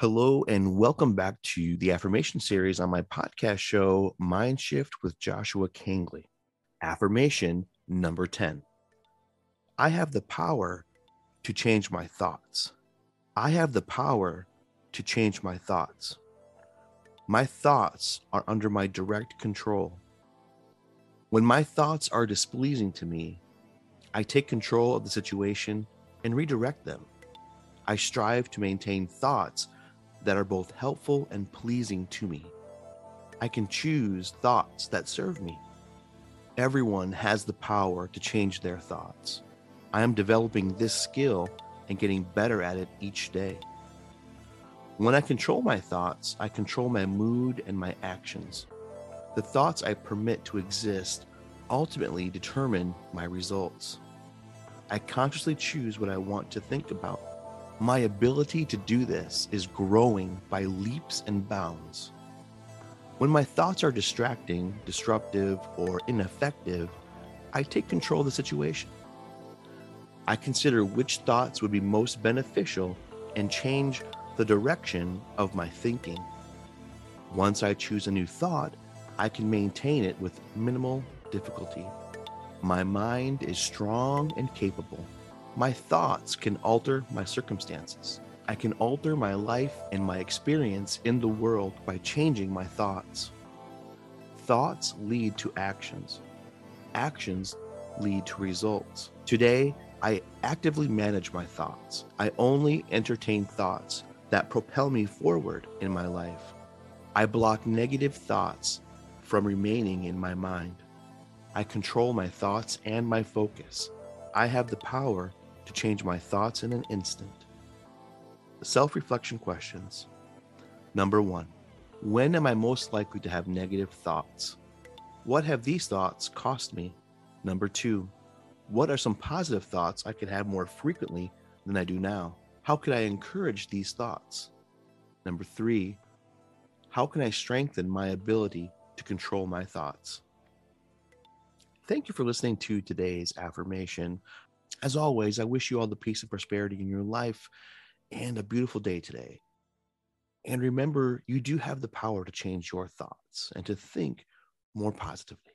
Hello, and welcome back to the affirmation series on my podcast show, Mind Shift with Joshua Kangley. Affirmation number 10 I have the power to change my thoughts. I have the power to change my thoughts. My thoughts are under my direct control. When my thoughts are displeasing to me, I take control of the situation and redirect them. I strive to maintain thoughts that are both helpful and pleasing to me. I can choose thoughts that serve me. Everyone has the power to change their thoughts. I am developing this skill and getting better at it each day. When I control my thoughts, I control my mood and my actions. The thoughts I permit to exist ultimately determine my results. I consciously choose what I want to think about. My ability to do this is growing by leaps and bounds. When my thoughts are distracting, disruptive, or ineffective, I take control of the situation. I consider which thoughts would be most beneficial and change the direction of my thinking. Once I choose a new thought, I can maintain it with minimal difficulty. My mind is strong and capable. My thoughts can alter my circumstances. I can alter my life and my experience in the world by changing my thoughts. Thoughts lead to actions. Actions lead to results. Today, I actively manage my thoughts. I only entertain thoughts that propel me forward in my life. I block negative thoughts from remaining in my mind. I control my thoughts and my focus. I have the power to change my thoughts in an instant. Self reflection questions. Number one, when am I most likely to have negative thoughts? What have these thoughts cost me? Number two, what are some positive thoughts I could have more frequently than I do now? How could I encourage these thoughts? Number three, how can I strengthen my ability to control my thoughts? Thank you for listening to today's affirmation. As always, I wish you all the peace and prosperity in your life and a beautiful day today. And remember, you do have the power to change your thoughts and to think more positively.